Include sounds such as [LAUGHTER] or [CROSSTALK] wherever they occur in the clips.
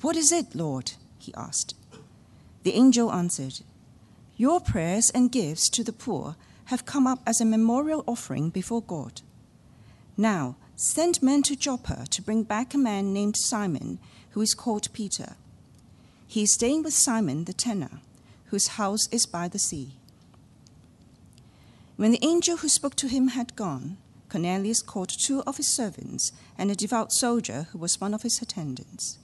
What is it, Lord? he asked. The angel answered, Your prayers and gifts to the poor have come up as a memorial offering before God. Now, send men to Joppa to bring back a man named Simon, who is called Peter. He is staying with Simon the tanner, whose house is by the sea. When the angel who spoke to him had gone, Cornelius called two of his servants and a devout soldier who was one of his attendants.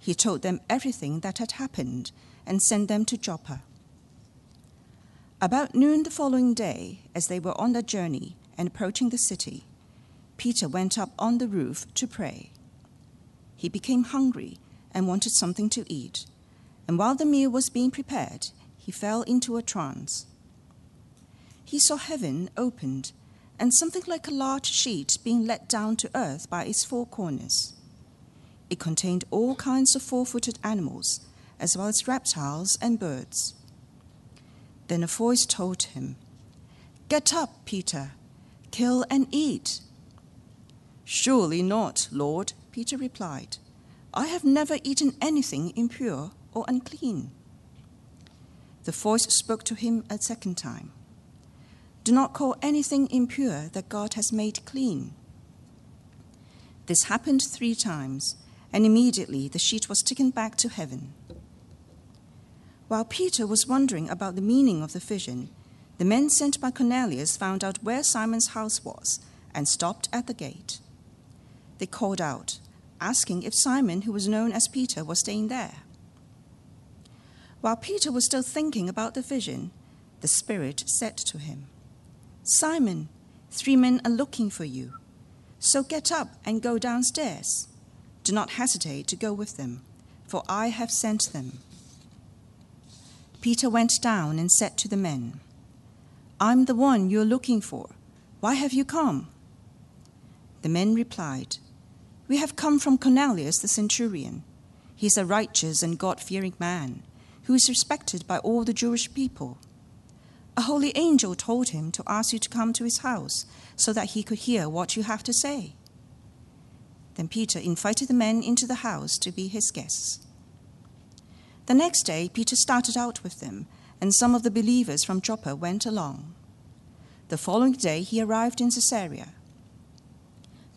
He told them everything that had happened and sent them to Joppa. About noon the following day, as they were on their journey and approaching the city, Peter went up on the roof to pray. He became hungry and wanted something to eat, and while the meal was being prepared, he fell into a trance. He saw heaven opened and something like a large sheet being let down to earth by its four corners. It contained all kinds of four footed animals, as well as reptiles and birds. Then a voice told him, Get up, Peter, kill and eat. Surely not, Lord, Peter replied. I have never eaten anything impure or unclean. The voice spoke to him a second time. Do not call anything impure that God has made clean. This happened three times, and immediately the sheet was taken back to heaven. While Peter was wondering about the meaning of the vision, the men sent by Cornelius found out where Simon's house was and stopped at the gate. They called out, asking if Simon, who was known as Peter, was staying there. While Peter was still thinking about the vision, the Spirit said to him, Simon, three men are looking for you. So get up and go downstairs. Do not hesitate to go with them, for I have sent them. Peter went down and said to the men, I'm the one you're looking for. Why have you come? The men replied, We have come from Cornelius the centurion. He's a righteous and God fearing man who is respected by all the Jewish people. A holy angel told him to ask you to come to his house so that he could hear what you have to say. Then Peter invited the men into the house to be his guests. The next day, Peter started out with them, and some of the believers from Joppa went along. The following day, he arrived in Caesarea.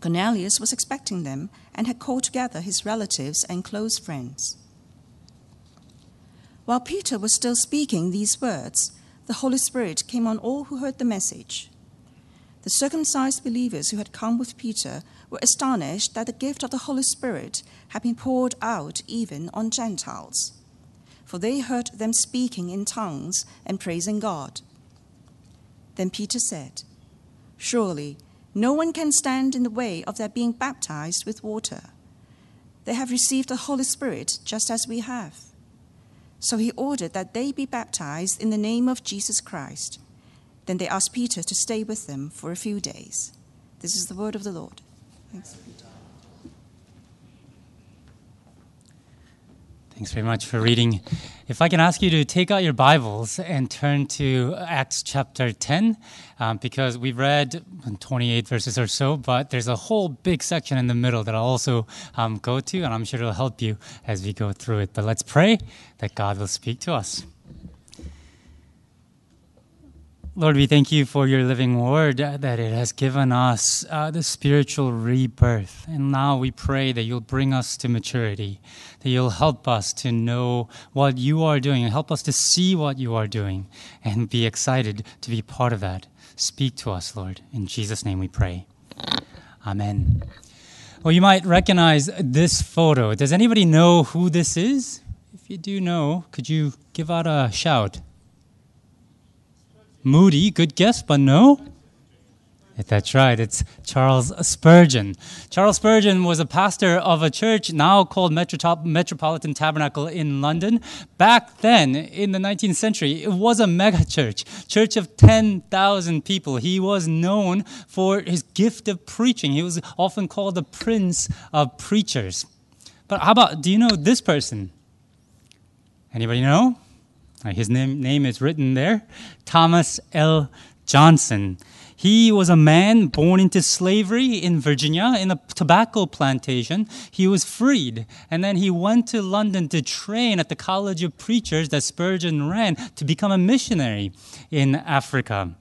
Cornelius was expecting them and had called together his relatives and close friends. While Peter was still speaking these words, the Holy Spirit came on all who heard the message. The circumcised believers who had come with Peter were astonished that the gift of the Holy Spirit had been poured out even on Gentiles, for they heard them speaking in tongues and praising God. Then Peter said, Surely no one can stand in the way of their being baptized with water. They have received the Holy Spirit just as we have. So he ordered that they be baptized in the name of Jesus Christ. Then they asked Peter to stay with them for a few days. This is the word of the Lord. Thanks. Thanks very much for reading. If I can ask you to take out your Bibles and turn to Acts chapter 10, um, because we've read 28 verses or so, but there's a whole big section in the middle that I'll also um, go to, and I'm sure it'll help you as we go through it. But let's pray that God will speak to us. Lord, we thank you for your living word, that it has given us uh, the spiritual rebirth. And now we pray that you'll bring us to maturity, that you'll help us to know what you are doing and help us to see what you are doing and be excited to be part of that. Speak to us, Lord. In Jesus' name we pray. Amen. Well, you might recognize this photo. Does anybody know who this is? If you do know, could you give out a shout? Moody, good guess, but no. That's right. It's Charles Spurgeon. Charles Spurgeon was a pastor of a church now called Metro- Metropolitan Tabernacle in London. Back then, in the 19th century, it was a mega church, church of 10,000 people. He was known for his gift of preaching. He was often called the prince of preachers. But how about, do you know this person? Anybody know? His name, name is written there Thomas L. Johnson. He was a man born into slavery in Virginia in a tobacco plantation. He was freed, and then he went to London to train at the College of Preachers that Spurgeon ran to become a missionary in Africa.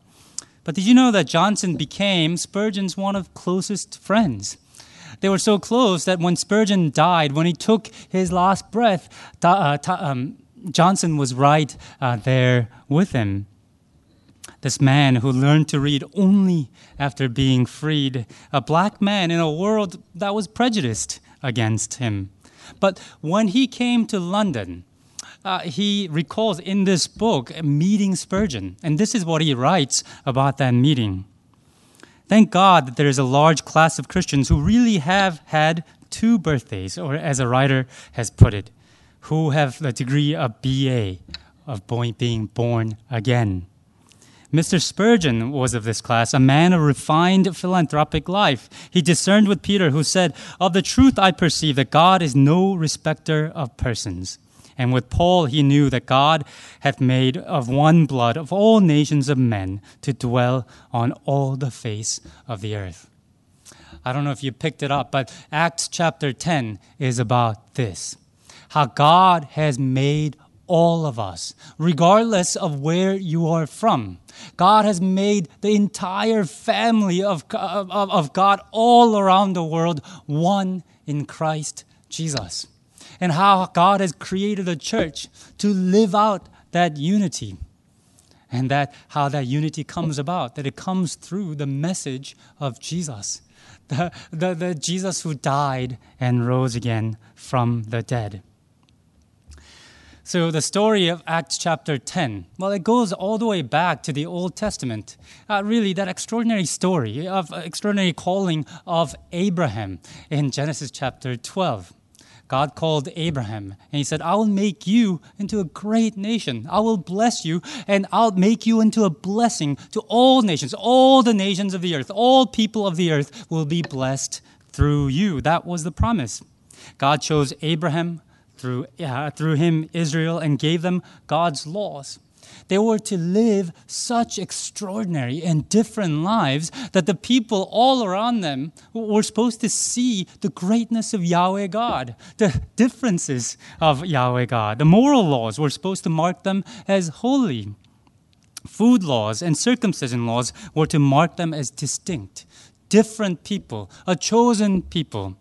But did you know that Johnson became Spurgeon's one of closest friends? They were so close that when Spurgeon died, when he took his last breath, uh, um, Johnson was right uh, there with him this man who learned to read only after being freed, a black man in a world that was prejudiced against him. But when he came to London, uh, he recalls in this book meeting Spurgeon, and this is what he writes about that meeting. Thank God that there is a large class of Christians who really have had two birthdays, or as a writer has put it, who have the degree of BA, of being born again. Mr. Spurgeon was of this class, a man of refined philanthropic life. He discerned with Peter, who said, Of the truth I perceive that God is no respecter of persons. And with Paul, he knew that God hath made of one blood of all nations of men to dwell on all the face of the earth. I don't know if you picked it up, but Acts chapter 10 is about this how God has made all of us, regardless of where you are from. God has made the entire family of, of, of God all around the world one in Christ Jesus. And how God has created a church to live out that unity. And that how that unity comes about, that it comes through the message of Jesus. The, the, the Jesus who died and rose again from the dead. So, the story of Acts chapter 10, well, it goes all the way back to the Old Testament. Uh, really, that extraordinary story of uh, extraordinary calling of Abraham in Genesis chapter 12. God called Abraham and he said, I will make you into a great nation. I will bless you and I'll make you into a blessing to all nations. All the nations of the earth, all people of the earth will be blessed through you. That was the promise. God chose Abraham, through, uh, through him, Israel, and gave them God's laws. They were to live such extraordinary and different lives that the people all around them were supposed to see the greatness of Yahweh God, the differences of Yahweh God. The moral laws were supposed to mark them as holy. Food laws and circumcision laws were to mark them as distinct, different people, a chosen people,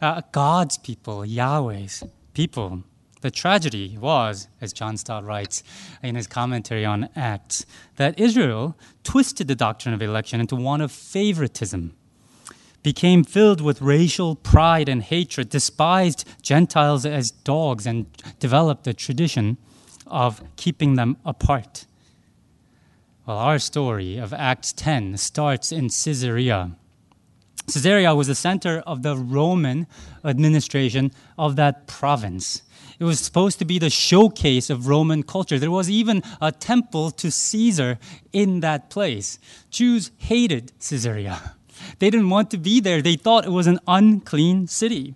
uh, God's people, Yahweh's people. The tragedy was, as John Stott writes in his commentary on Acts, that Israel twisted the doctrine of election into one of favoritism, became filled with racial pride and hatred, despised Gentiles as dogs, and developed a tradition of keeping them apart. Well, our story of Acts 10 starts in Caesarea Caesarea was the center of the Roman administration of that province. It was supposed to be the showcase of Roman culture. There was even a temple to Caesar in that place. Jews hated Caesarea. They didn't want to be there. They thought it was an unclean city.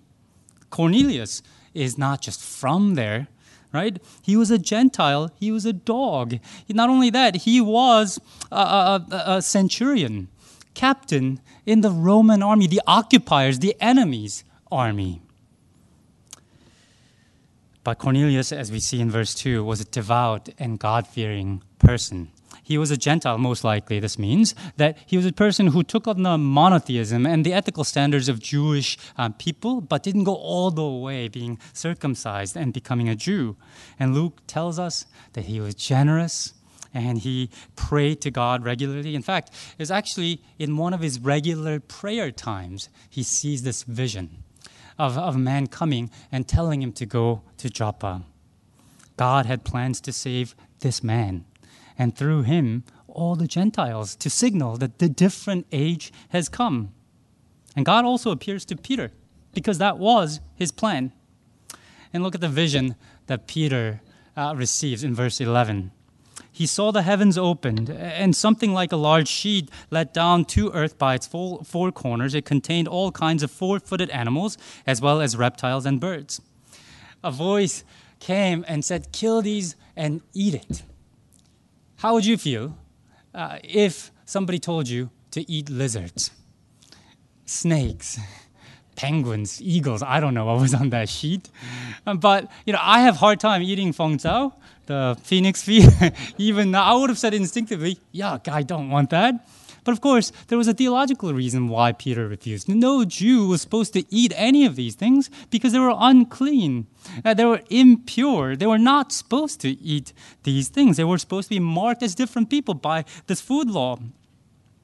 Cornelius is not just from there, right? He was a Gentile, he was a dog. Not only that, he was a, a, a centurion captain in the Roman army, the occupiers, the enemy's army. But Cornelius, as we see in verse 2, was a devout and God fearing person. He was a Gentile, most likely. This means that he was a person who took on the monotheism and the ethical standards of Jewish uh, people, but didn't go all the way being circumcised and becoming a Jew. And Luke tells us that he was generous and he prayed to God regularly. In fact, it's actually in one of his regular prayer times he sees this vision of, of a man coming and telling him to go to Joppa. God had plans to save this man, and through him, all the Gentiles to signal that the different age has come. And God also appears to Peter because that was his plan. And look at the vision that Peter uh, receives in verse 11. He saw the heavens opened, and something like a large sheet let down to earth by its four, corners. It contained all kinds of four footed animals, as well as reptiles and birds. A voice came and said, Kill these and eat it. How would you feel uh, if somebody told you to eat lizards, snakes, penguins, eagles? I don't know what was on that sheet. But, you know, I have hard time eating feng zhao, the phoenix feet. [LAUGHS] Even I would have said instinctively, yuck, I don't want that. But of course, there was a theological reason why Peter refused. No Jew was supposed to eat any of these things because they were unclean. Uh, they were impure. They were not supposed to eat these things. They were supposed to be marked as different people by this food law.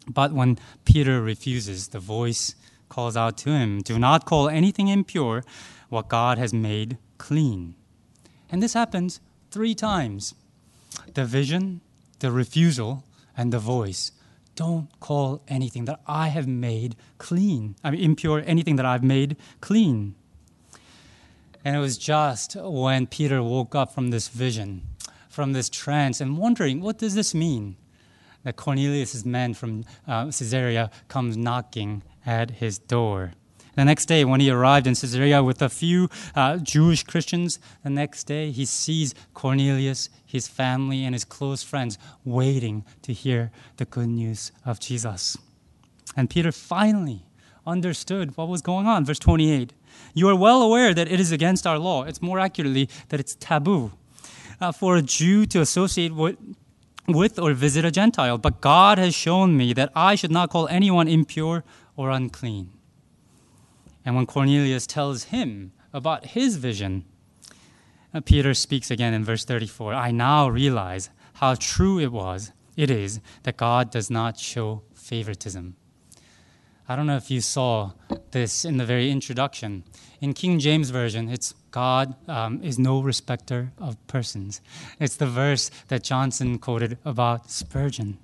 But when Peter refuses, the voice calls out to him Do not call anything impure what God has made clean. And this happens three times the vision, the refusal, and the voice. Don't call anything that I have made clean. I mean, impure, anything that I've made clean. And it was just when Peter woke up from this vision, from this trance, and wondering, what does this mean? That Cornelius' man from uh, Caesarea comes knocking at his door. The next day, when he arrived in Caesarea with a few uh, Jewish Christians, the next day he sees Cornelius, his family, and his close friends waiting to hear the good news of Jesus. And Peter finally understood what was going on. Verse 28 You are well aware that it is against our law. It's more accurately that it's taboo uh, for a Jew to associate with with or visit a Gentile, but God has shown me that I should not call anyone impure or unclean. And when Cornelius tells him about his vision, uh, Peter speaks again in verse 34 I now realize how true it was, it is, that God does not show favoritism. I don't know if you saw this in the very introduction. In King James Version, it's God um, is no respecter of persons. It's the verse that Johnson quoted about Spurgeon.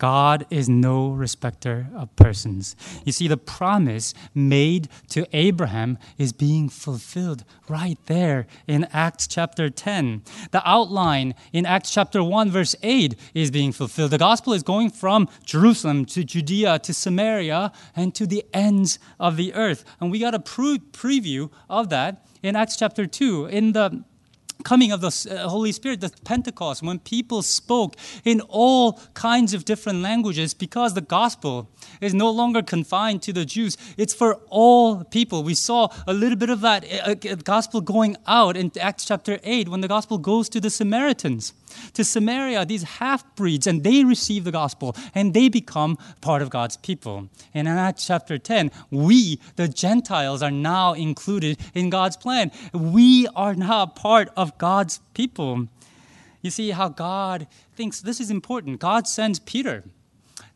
God is no respecter of persons. You see, the promise made to Abraham is being fulfilled right there in Acts chapter 10. The outline in Acts chapter 1, verse 8 is being fulfilled. The gospel is going from Jerusalem to Judea to Samaria and to the ends of the earth. And we got a pre- preview of that in Acts chapter 2. In the coming of the uh, Holy Spirit, the Pentecost, when people spoke in all kinds of different languages because the gospel is no longer confined to the Jews. It's for all people. We saw a little bit of that uh, uh, gospel going out in Acts chapter 8 when the gospel goes to the Samaritans to Samaria, these half breeds, and they receive the gospel and they become part of God's people. And in Acts chapter 10, we, the Gentiles, are now included in God's plan. We are now part of God's people. You see how God thinks this is important. God sends Peter,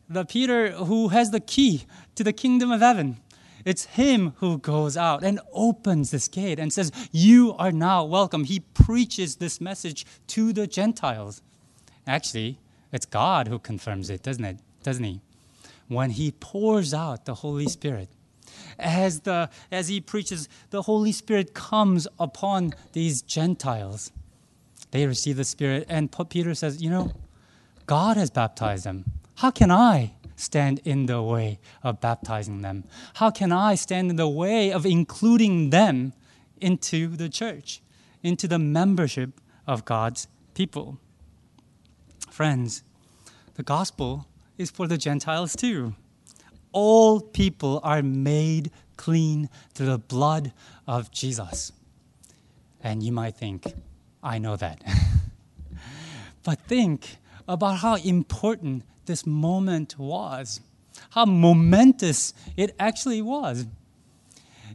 the Peter who has the key to the kingdom of heaven. It's him who goes out and opens this gate and says, You are now welcome. He preaches this message to the Gentiles. Actually, it's God who confirms it, doesn't it? Doesn't he? When he pours out the Holy Spirit, as, the, as he preaches, the Holy Spirit comes upon these Gentiles. They receive the Spirit, and Peter says, You know, God has baptized them. How can I stand in the way of baptizing them? How can I stand in the way of including them into the church, into the membership of God's people? Friends, the gospel is for the Gentiles too. All people are made clean through the blood of Jesus. And you might think, I know that. [LAUGHS] but think about how important this moment was, how momentous it actually was.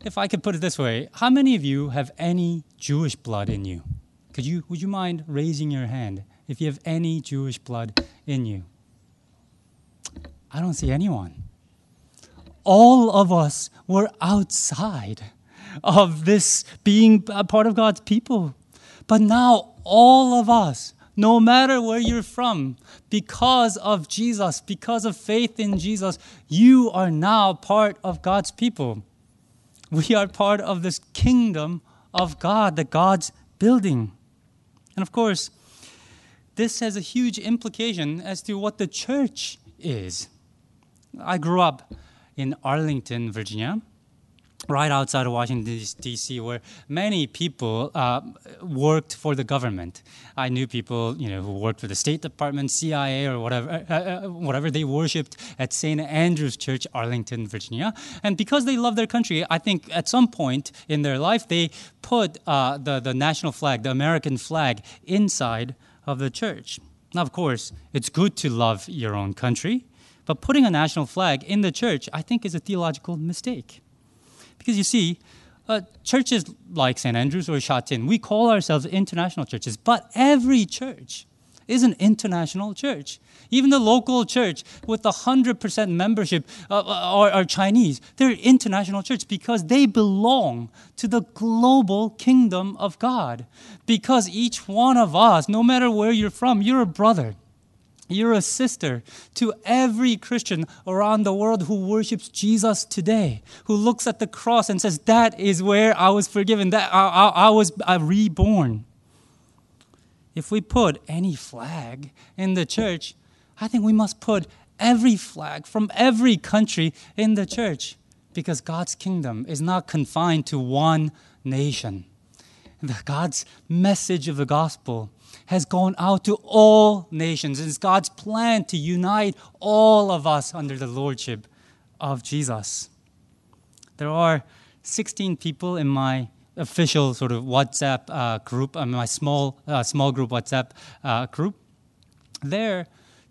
If I could put it this way, how many of you have any Jewish blood in you? Could you, would you mind raising your hand if you have any Jewish blood in you? I don't see anyone. All of us were outside of this being a part of God's people. But now all of us no matter where you're from, because of Jesus, because of faith in Jesus, you are now part of God's people. We are part of this kingdom of God that God's building. And of course, this has a huge implication as to what the church is. I grew up in Arlington, Virginia, right outside of Washington, D.C., where many people uh, worked for the government. I knew people, you know, who worked for the State Department, CIA, or whatever, uh, uh, whatever they worshipped at St. Andrew's Church, Arlington, Virginia. And because they love their country, I think at some point in their life, they put uh, the, the national flag, the American flag, inside of the church. Now, of course, it's good to love your own country, but putting a national flag in the church, I think, is a theological mistake. Because you see, uh, churches like St. Andrews or Sha Tin, we call ourselves international churches, but every church is an international church. Even the local church with the 100% membership uh, uh, are, are Chinese. They're international church because they belong to the global kingdom of God. Because each one of us, no matter where you're from, you're a brother. You're a sister to every Christian around the world who worships Jesus today, who looks at the cross and says, That is where I was forgiven, that I, I, I was reborn. If we put any flag in the church, I think we must put every flag from every country in the church because God's kingdom is not confined to one nation. God's message of the gospel has gone out to all nations. It's God's plan to unite all of us under the lordship of Jesus. There are 16 people in my official sort of WhatsApp uh, group, uh, my small uh, small group WhatsApp uh, group. There,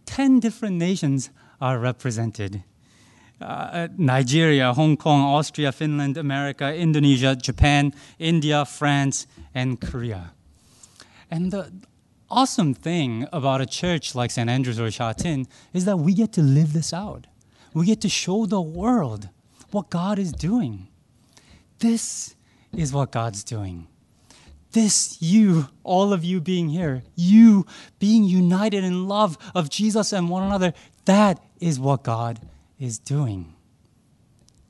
10 different nations are represented. Uh, Nigeria, Hong Kong, Austria, Finland, America, Indonesia, Japan, India, France, and Korea. And the awesome thing about a church like St. Andrews or Sha Tin is that we get to live this out. We get to show the world what God is doing. This is what God's doing. This, you, all of you being here, you being united in love of Jesus and one another, that is what God is doing.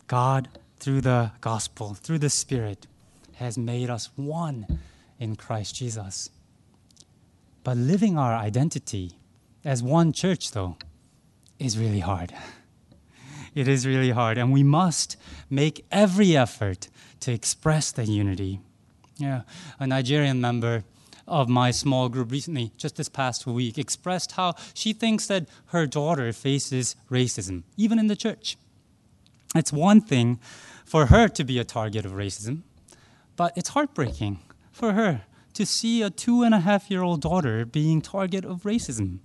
God, through the gospel, through the Spirit, has made us one in Christ Jesus. But living our identity as one church, though, is really hard. [LAUGHS] It is really hard, and we must make every effort to express the unity. Yeah, a Nigerian member of my small group recently, just this past week, expressed how she thinks that her daughter faces racism, even in the church. It's one thing for her to be a target of racism, but it's heartbreaking for her to see a two and a half year old daughter being target of racism.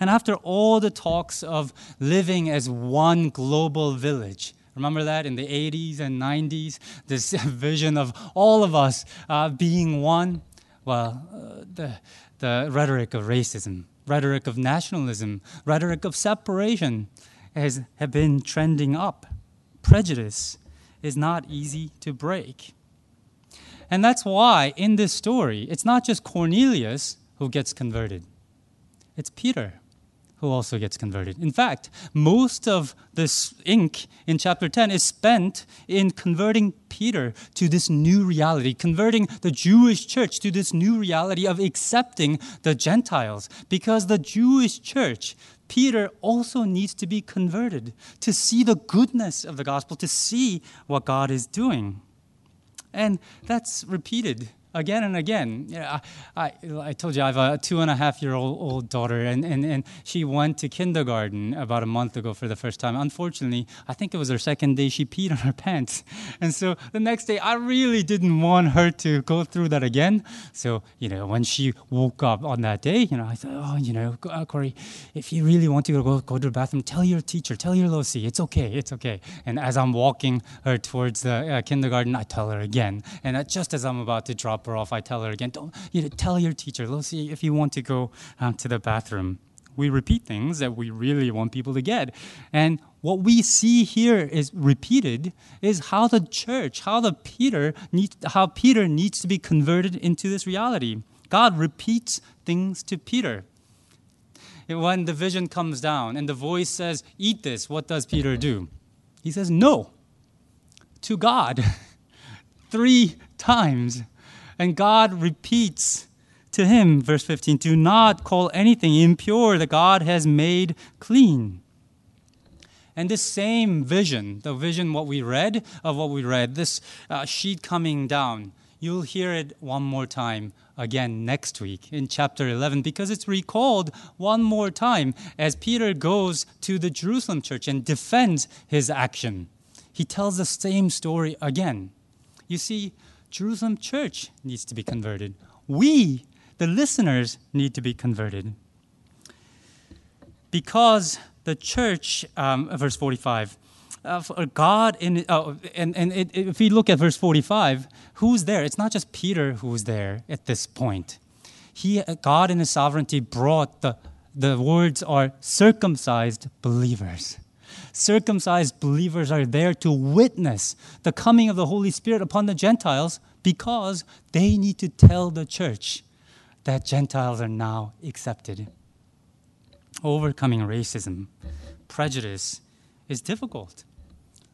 And after all the talks of living as one global village, Remember that in the 80s and 90s? This [LAUGHS] vision of all of us uh, being one? Well, uh, the, the rhetoric of racism, rhetoric of nationalism, rhetoric of separation has have been trending up. Prejudice is not easy to break. And that's why in this story, it's not just Cornelius who gets converted, it's Peter who also gets converted. In fact, most of this ink in chapter 10 is spent in converting Peter to this new reality, converting the Jewish church to this new reality of accepting the Gentiles. Because the Jewish church, Peter also needs to be converted to see the goodness of the gospel, to see what God is doing. And that's repeated again and again. I, I, I, told you I have a two and a half year old, old daughter, and, and, and she went to kindergarten about a month ago for the first time. Unfortunately, I think it was her second day, she peed on her [LAUGHS] pants. And so the next day, I really didn't want her to go through that again. So, you know, when she woke up on that day, you know, I thought, oh, you know, uh, Corey, if you really want to go, go to the bathroom, tell your teacher, tell your Losi, it's okay, it's okay. And as I'm walking her towards the uh, kindergarten, I tell her again. And just as I'm about to drop her off, I tell her again, don't, you know, tell your teacher, let's see if you want to go um, to the bathroom. We repeat things that we really want people to get. And what we see here is repeated is how the church, how the Peter needs, how Peter needs to be converted into this reality. God repeats things to Peter. When the vision comes down and the voice says, Eat this, what does Peter do? He says, No, to God, [LAUGHS] three times. And God repeats to him, verse 15, Do not call anything impure that God has made clean. And this same vision, the vision what we read of what we read, this uh, sheet coming down, you'll hear it one more time again next week in chapter 11 because it's recalled one more time as Peter goes to the Jerusalem church and defends his action. He tells the same story again. You see, Jerusalem church needs to be converted. We, the listeners, need to be converted. Because the church, um, verse 45, uh, God in oh, and and it, if we look at verse 45, who's there? It's not just Peter who's there at this point. He, God in His sovereignty, brought the the words are circumcised believers. Circumcised believers are there to witness the coming of the Holy Spirit upon the Gentiles because they need to tell the church that Gentiles are now accepted overcoming racism, prejudice is difficult.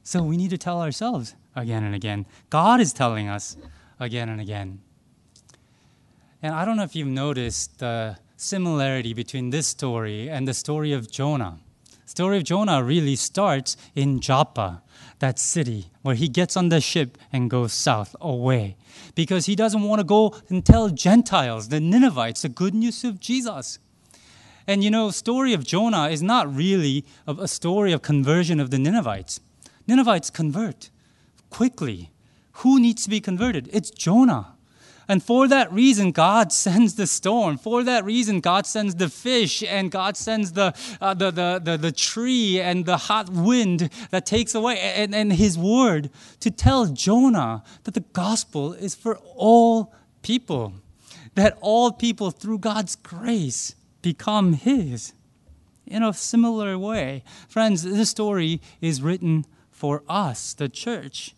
So we need to tell ourselves again and again. God is telling us again and again. And I don't know if you've noticed the similarity between this story and the story of Jonah. Story of Jonah really starts in Joppa, that city where he gets on the ship and goes south away because he doesn't want to go and tell Gentiles, the Ninevites, the good news of Jesus. And you know, story of Jonah is not really a story of conversion of the Ninevites. Ninevites convert quickly. Who needs to be converted? It's Jonah. And for that reason, God sends the storm. For that reason, God sends the fish and God sends the, uh, the, the, the, the, tree and the hot wind that takes away and, and His word to tell Jonah that the gospel is for all people. That all people, through God's grace, become His. In a similar way, friends, this story is written for us, the church,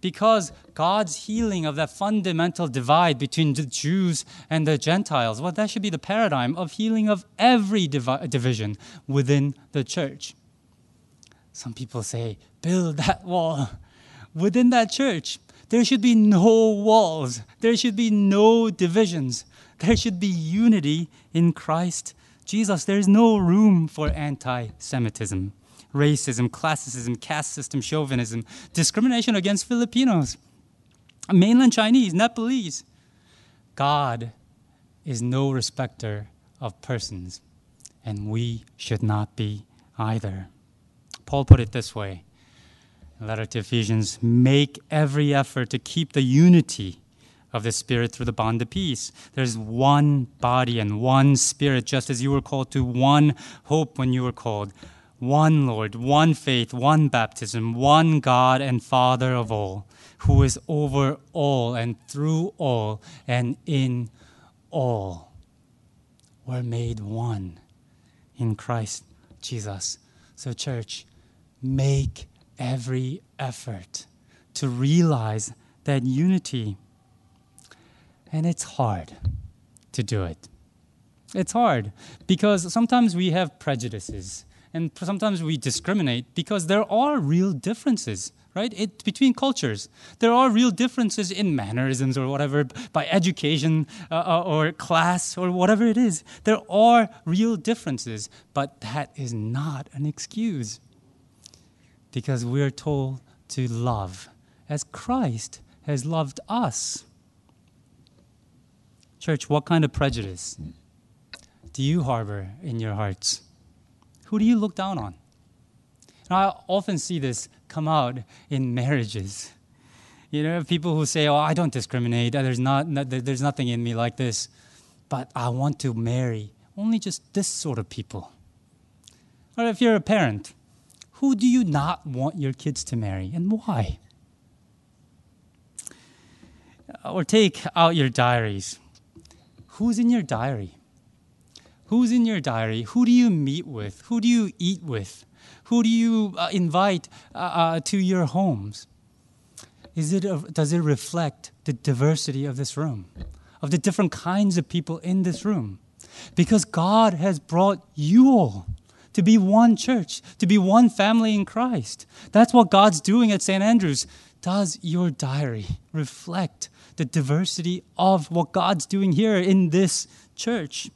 because God's healing of that fundamental divide between the Jews and the Gentiles, well, that should be the paradigm of healing of every divi- division within the church. Some people say, build that wall. Within that church, there should be no walls, there should be no divisions. There should be unity in Christ Jesus. There's no room for anti Semitism, racism, classism, caste system, chauvinism, discrimination against Filipinos, mainland Chinese, Nepalese. God is no respecter of persons, and we should not be either. Paul put it this way letter to Ephesians make every effort to keep the unity of the Spirit through the bond of peace. There's one body and one Spirit, just as you were called to one hope when you were called. One Lord, one faith, one baptism, one God and Father of all, who is over all and through all and in all. We're made one in Christ Jesus. So, church, make every effort to realize that unity and it's hard to do it. It's hard because sometimes we have prejudices and sometimes we discriminate because there are real differences right? It, between cultures. There are real differences in mannerisms or whatever by education uh, uh or class or whatever it is. There are real differences but that is not an excuse. Because we're told to love as christ has loved us. Church, what kind of prejudice do you harbor in your hearts? Who do you look down on? And I often see this come out in marriages. You know, people who say, "Oh, I don't discriminate. There's not, there's nothing in me like this, but I want to marry only just this sort of people." Or if you're a parent, who do you not want your kids to marry, and why? Or take out your diaries Who's in your diary? Who's in your diary? Who do you meet with? Who do you eat with? Who do you uh, invite uh, uh, to your homes? Is it a, does it reflect the diversity of this room? of the different kinds of people in this room. Because God has brought you all to be one church, to be one family in Christ. That's what God's doing at St. Andrews. Does your diary reflect the diversity of what God's doing here in this church?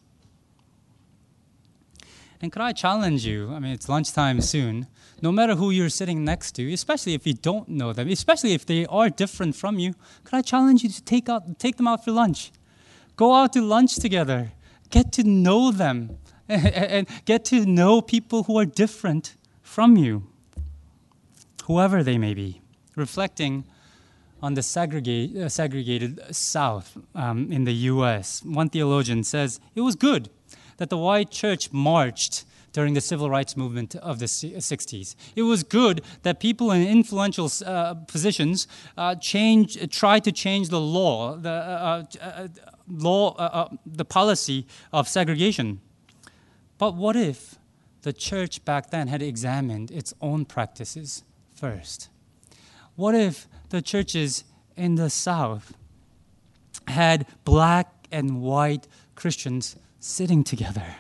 And could I challenge you? I mean, it's lunchtime soon. No matter who you're sitting next to, especially if you don't know them, especially if they are different from you, could I challenge you to take out, take them out for lunch? Go out to lunch together. Get to know them [LAUGHS] and get to know people who are different from you, whoever they may be. Reflecting on the segregate, uh, segregated South um, in the U.S., one theologian says it was good that the white church marched during the civil rights movement of the 60s. It was good that people in influential uh, positions uh, to change the law, the uh, uh, uh law, the policy of segregation. But what if the church back then had examined its own practices first? What if the churches in the South had black and white Christians sitting together,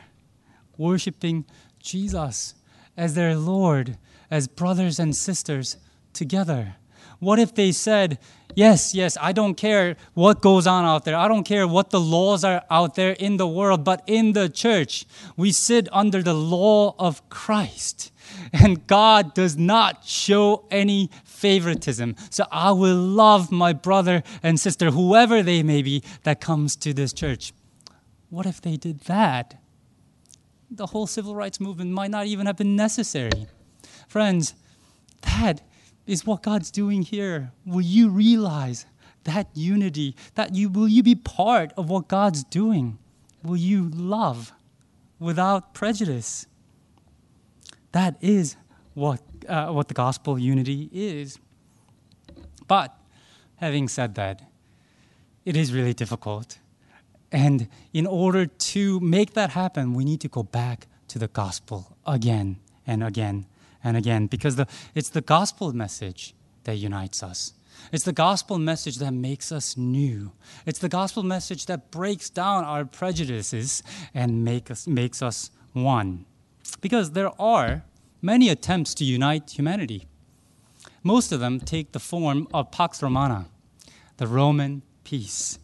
worshiping Jesus as their Lord, as brothers and sisters together? What if they said, Yes, yes, I don't care what goes on out there. I don't care what the laws are out there in the world, but in the church, we sit under the law of Christ. And God does not show any favoritism. So I will love my brother and sister, whoever they may be, that comes to this church. What if they did that? The whole civil rights movement might not even have been necessary. Friends, that is what God's doing here. Will you realize that unity? That you will you be part of what God's doing? Will you love without prejudice? That is what uh, what the gospel unity is. But having said that, it is really difficult. And in order to make that happen, we need to go back to the gospel again and again and again because the, it's the gospel message that unites us. It's the gospel message that makes us new. It's the gospel message that breaks down our prejudices and make us, makes us one. Because there are many attempts to unite humanity. Most of them take the form of Pax Romana, the Roman peace.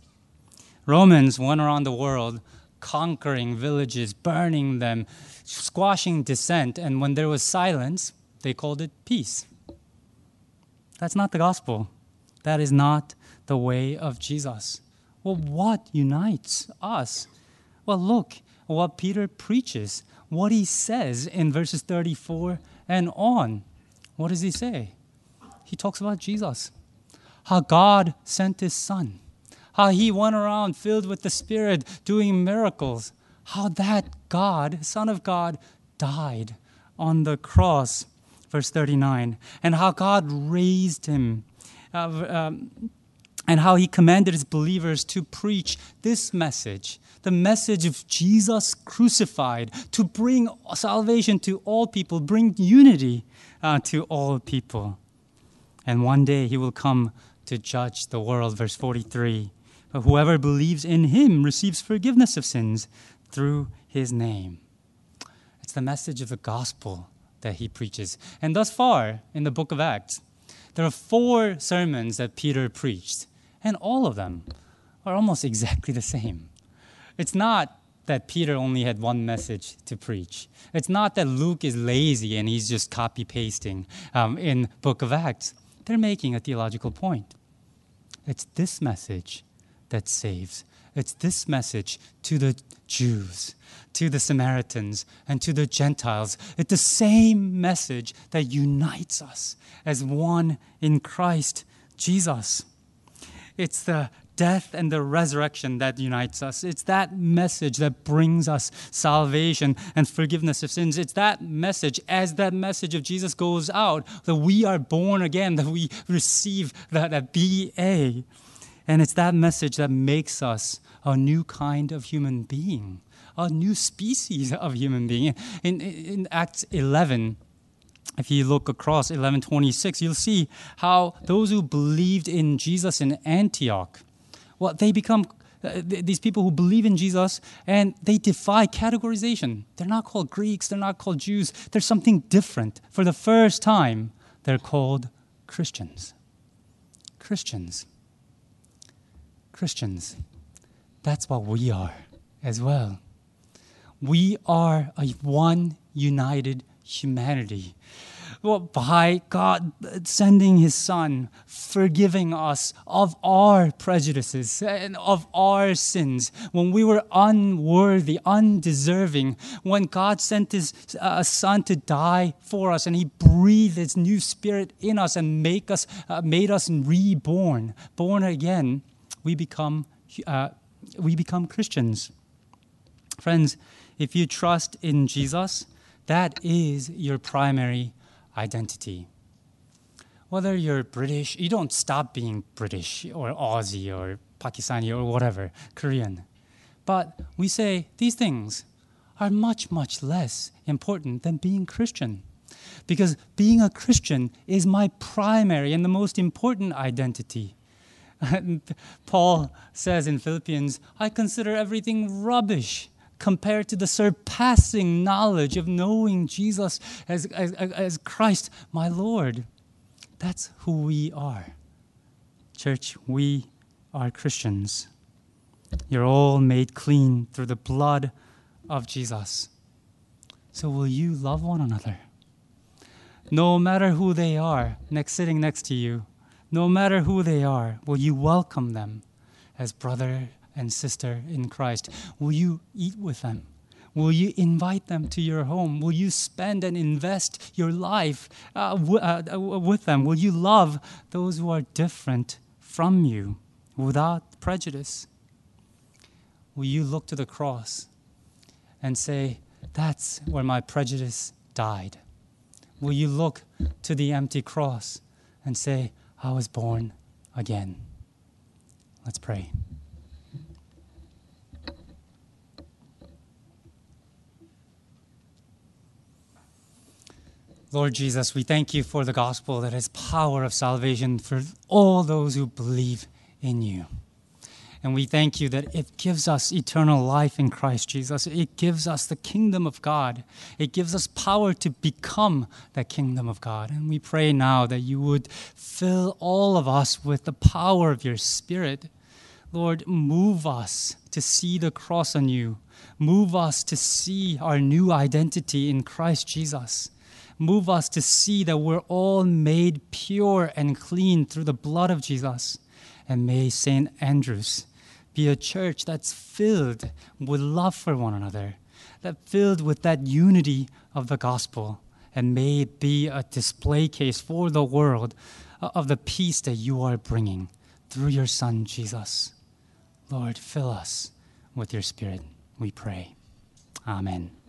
Romans went around the world conquering villages, burning them, squashing dissent, and when there was silence, they called it peace. That's not the gospel. That is not the way of Jesus. Well, what unites us? Well, look what Peter preaches, what he says in verses 34 and on. What does he say? He talks about Jesus, how God sent his son, how he went around filled with the Spirit doing miracles, how that God, Son of God, died on the cross. Verse 39. And how God raised him. Uh, um, and how he commanded his believers to preach this message the message of Jesus crucified to bring salvation to all people, bring unity uh, to all people. And one day he will come to judge the world. Verse 43 But whoever believes in him receives forgiveness of sins through his name. It's the message of the gospel that he preaches. And thus far in the book of Acts, there are four sermons that Peter preached, and all of them are almost [LAUGHS] exactly the same. It's not that Peter only had one message to preach. It's not that Luke is lazy and he's just copy pasting um, in Book of Acts. They're making a theological point. It's this message that saves. It's this message to the Jews, to the Samaritans, and to the Gentiles. It's the same message that unites us as one in Christ Jesus. It's the death and the resurrection that unites us. It's that message that brings us salvation and forgiveness of sins. It's that message, as that message of Jesus goes out, that we are born again, that we receive that, that BA. And it's that message that makes us a new kind of human being, a new species [LAUGHS] of human being. In, in Acts 11, if you look across 1126, you'll see how those who believed in Jesus in Antioch, well, they become uh, th- these people who believe in Jesus and they defy categorization. They're not called Greeks, they're not called Jews, they're something different. For the first time, they're called Christians. Christians. Christians. That's what we are as well. We are a one united humanity well, by God sending His Son, forgiving us of our prejudices and of our sins, when we were unworthy, undeserving, when God sent His uh, Son to die for us and He breathed His new Spirit in us and make us, uh, made us reborn, born again, we become, uh, we become Christians. Friends, if you trust in Jesus, that is your primary identity. Whether you're British, you don't stop being British or Aussie or Pakistani or whatever, Korean. But we say these things are much, much less important than being Christian. Because being a Christian is my primary and the most important identity. Paul says in Philippians, I consider everything rubbish compared to the surpassing knowledge of knowing Jesus as, as, as Christ, my Lord. That's who we are. Church, we are Christians. You're all made clean through the blood of Jesus. So, will you love one another? No matter who they are, next sitting next to you, no matter who they are, will you welcome them as brother and sister in Christ? Will you eat with them? Will you invite them to your home? Will you spend and invest your life uh, w- uh, with them? Will you love those who are different from you without prejudice? Will you look to the cross and say, That's where my prejudice died? Will you look to the empty cross and say, I was born again? Let's pray. Lord Jesus, we thank you for the gospel that has power of salvation for all those who believe in you. And we thank you that it gives us eternal life in Christ Jesus. It gives us the kingdom of God. It gives us power to become the kingdom of God. And we pray now that you would fill all of us with the power of your Spirit. Lord, move us to see the cross on you. Move us to see our new identity in Christ Jesus. Move us to see that we're all made pure and clean through the blood of Jesus. And may St. Andrew's be a church that's filled with love for one another, that filled with that unity of the gospel. And may it be a display case for the world uh, of the peace that you are bringing through your Son, Jesus. Lord, fill us with your Spirit, we pray. Amen.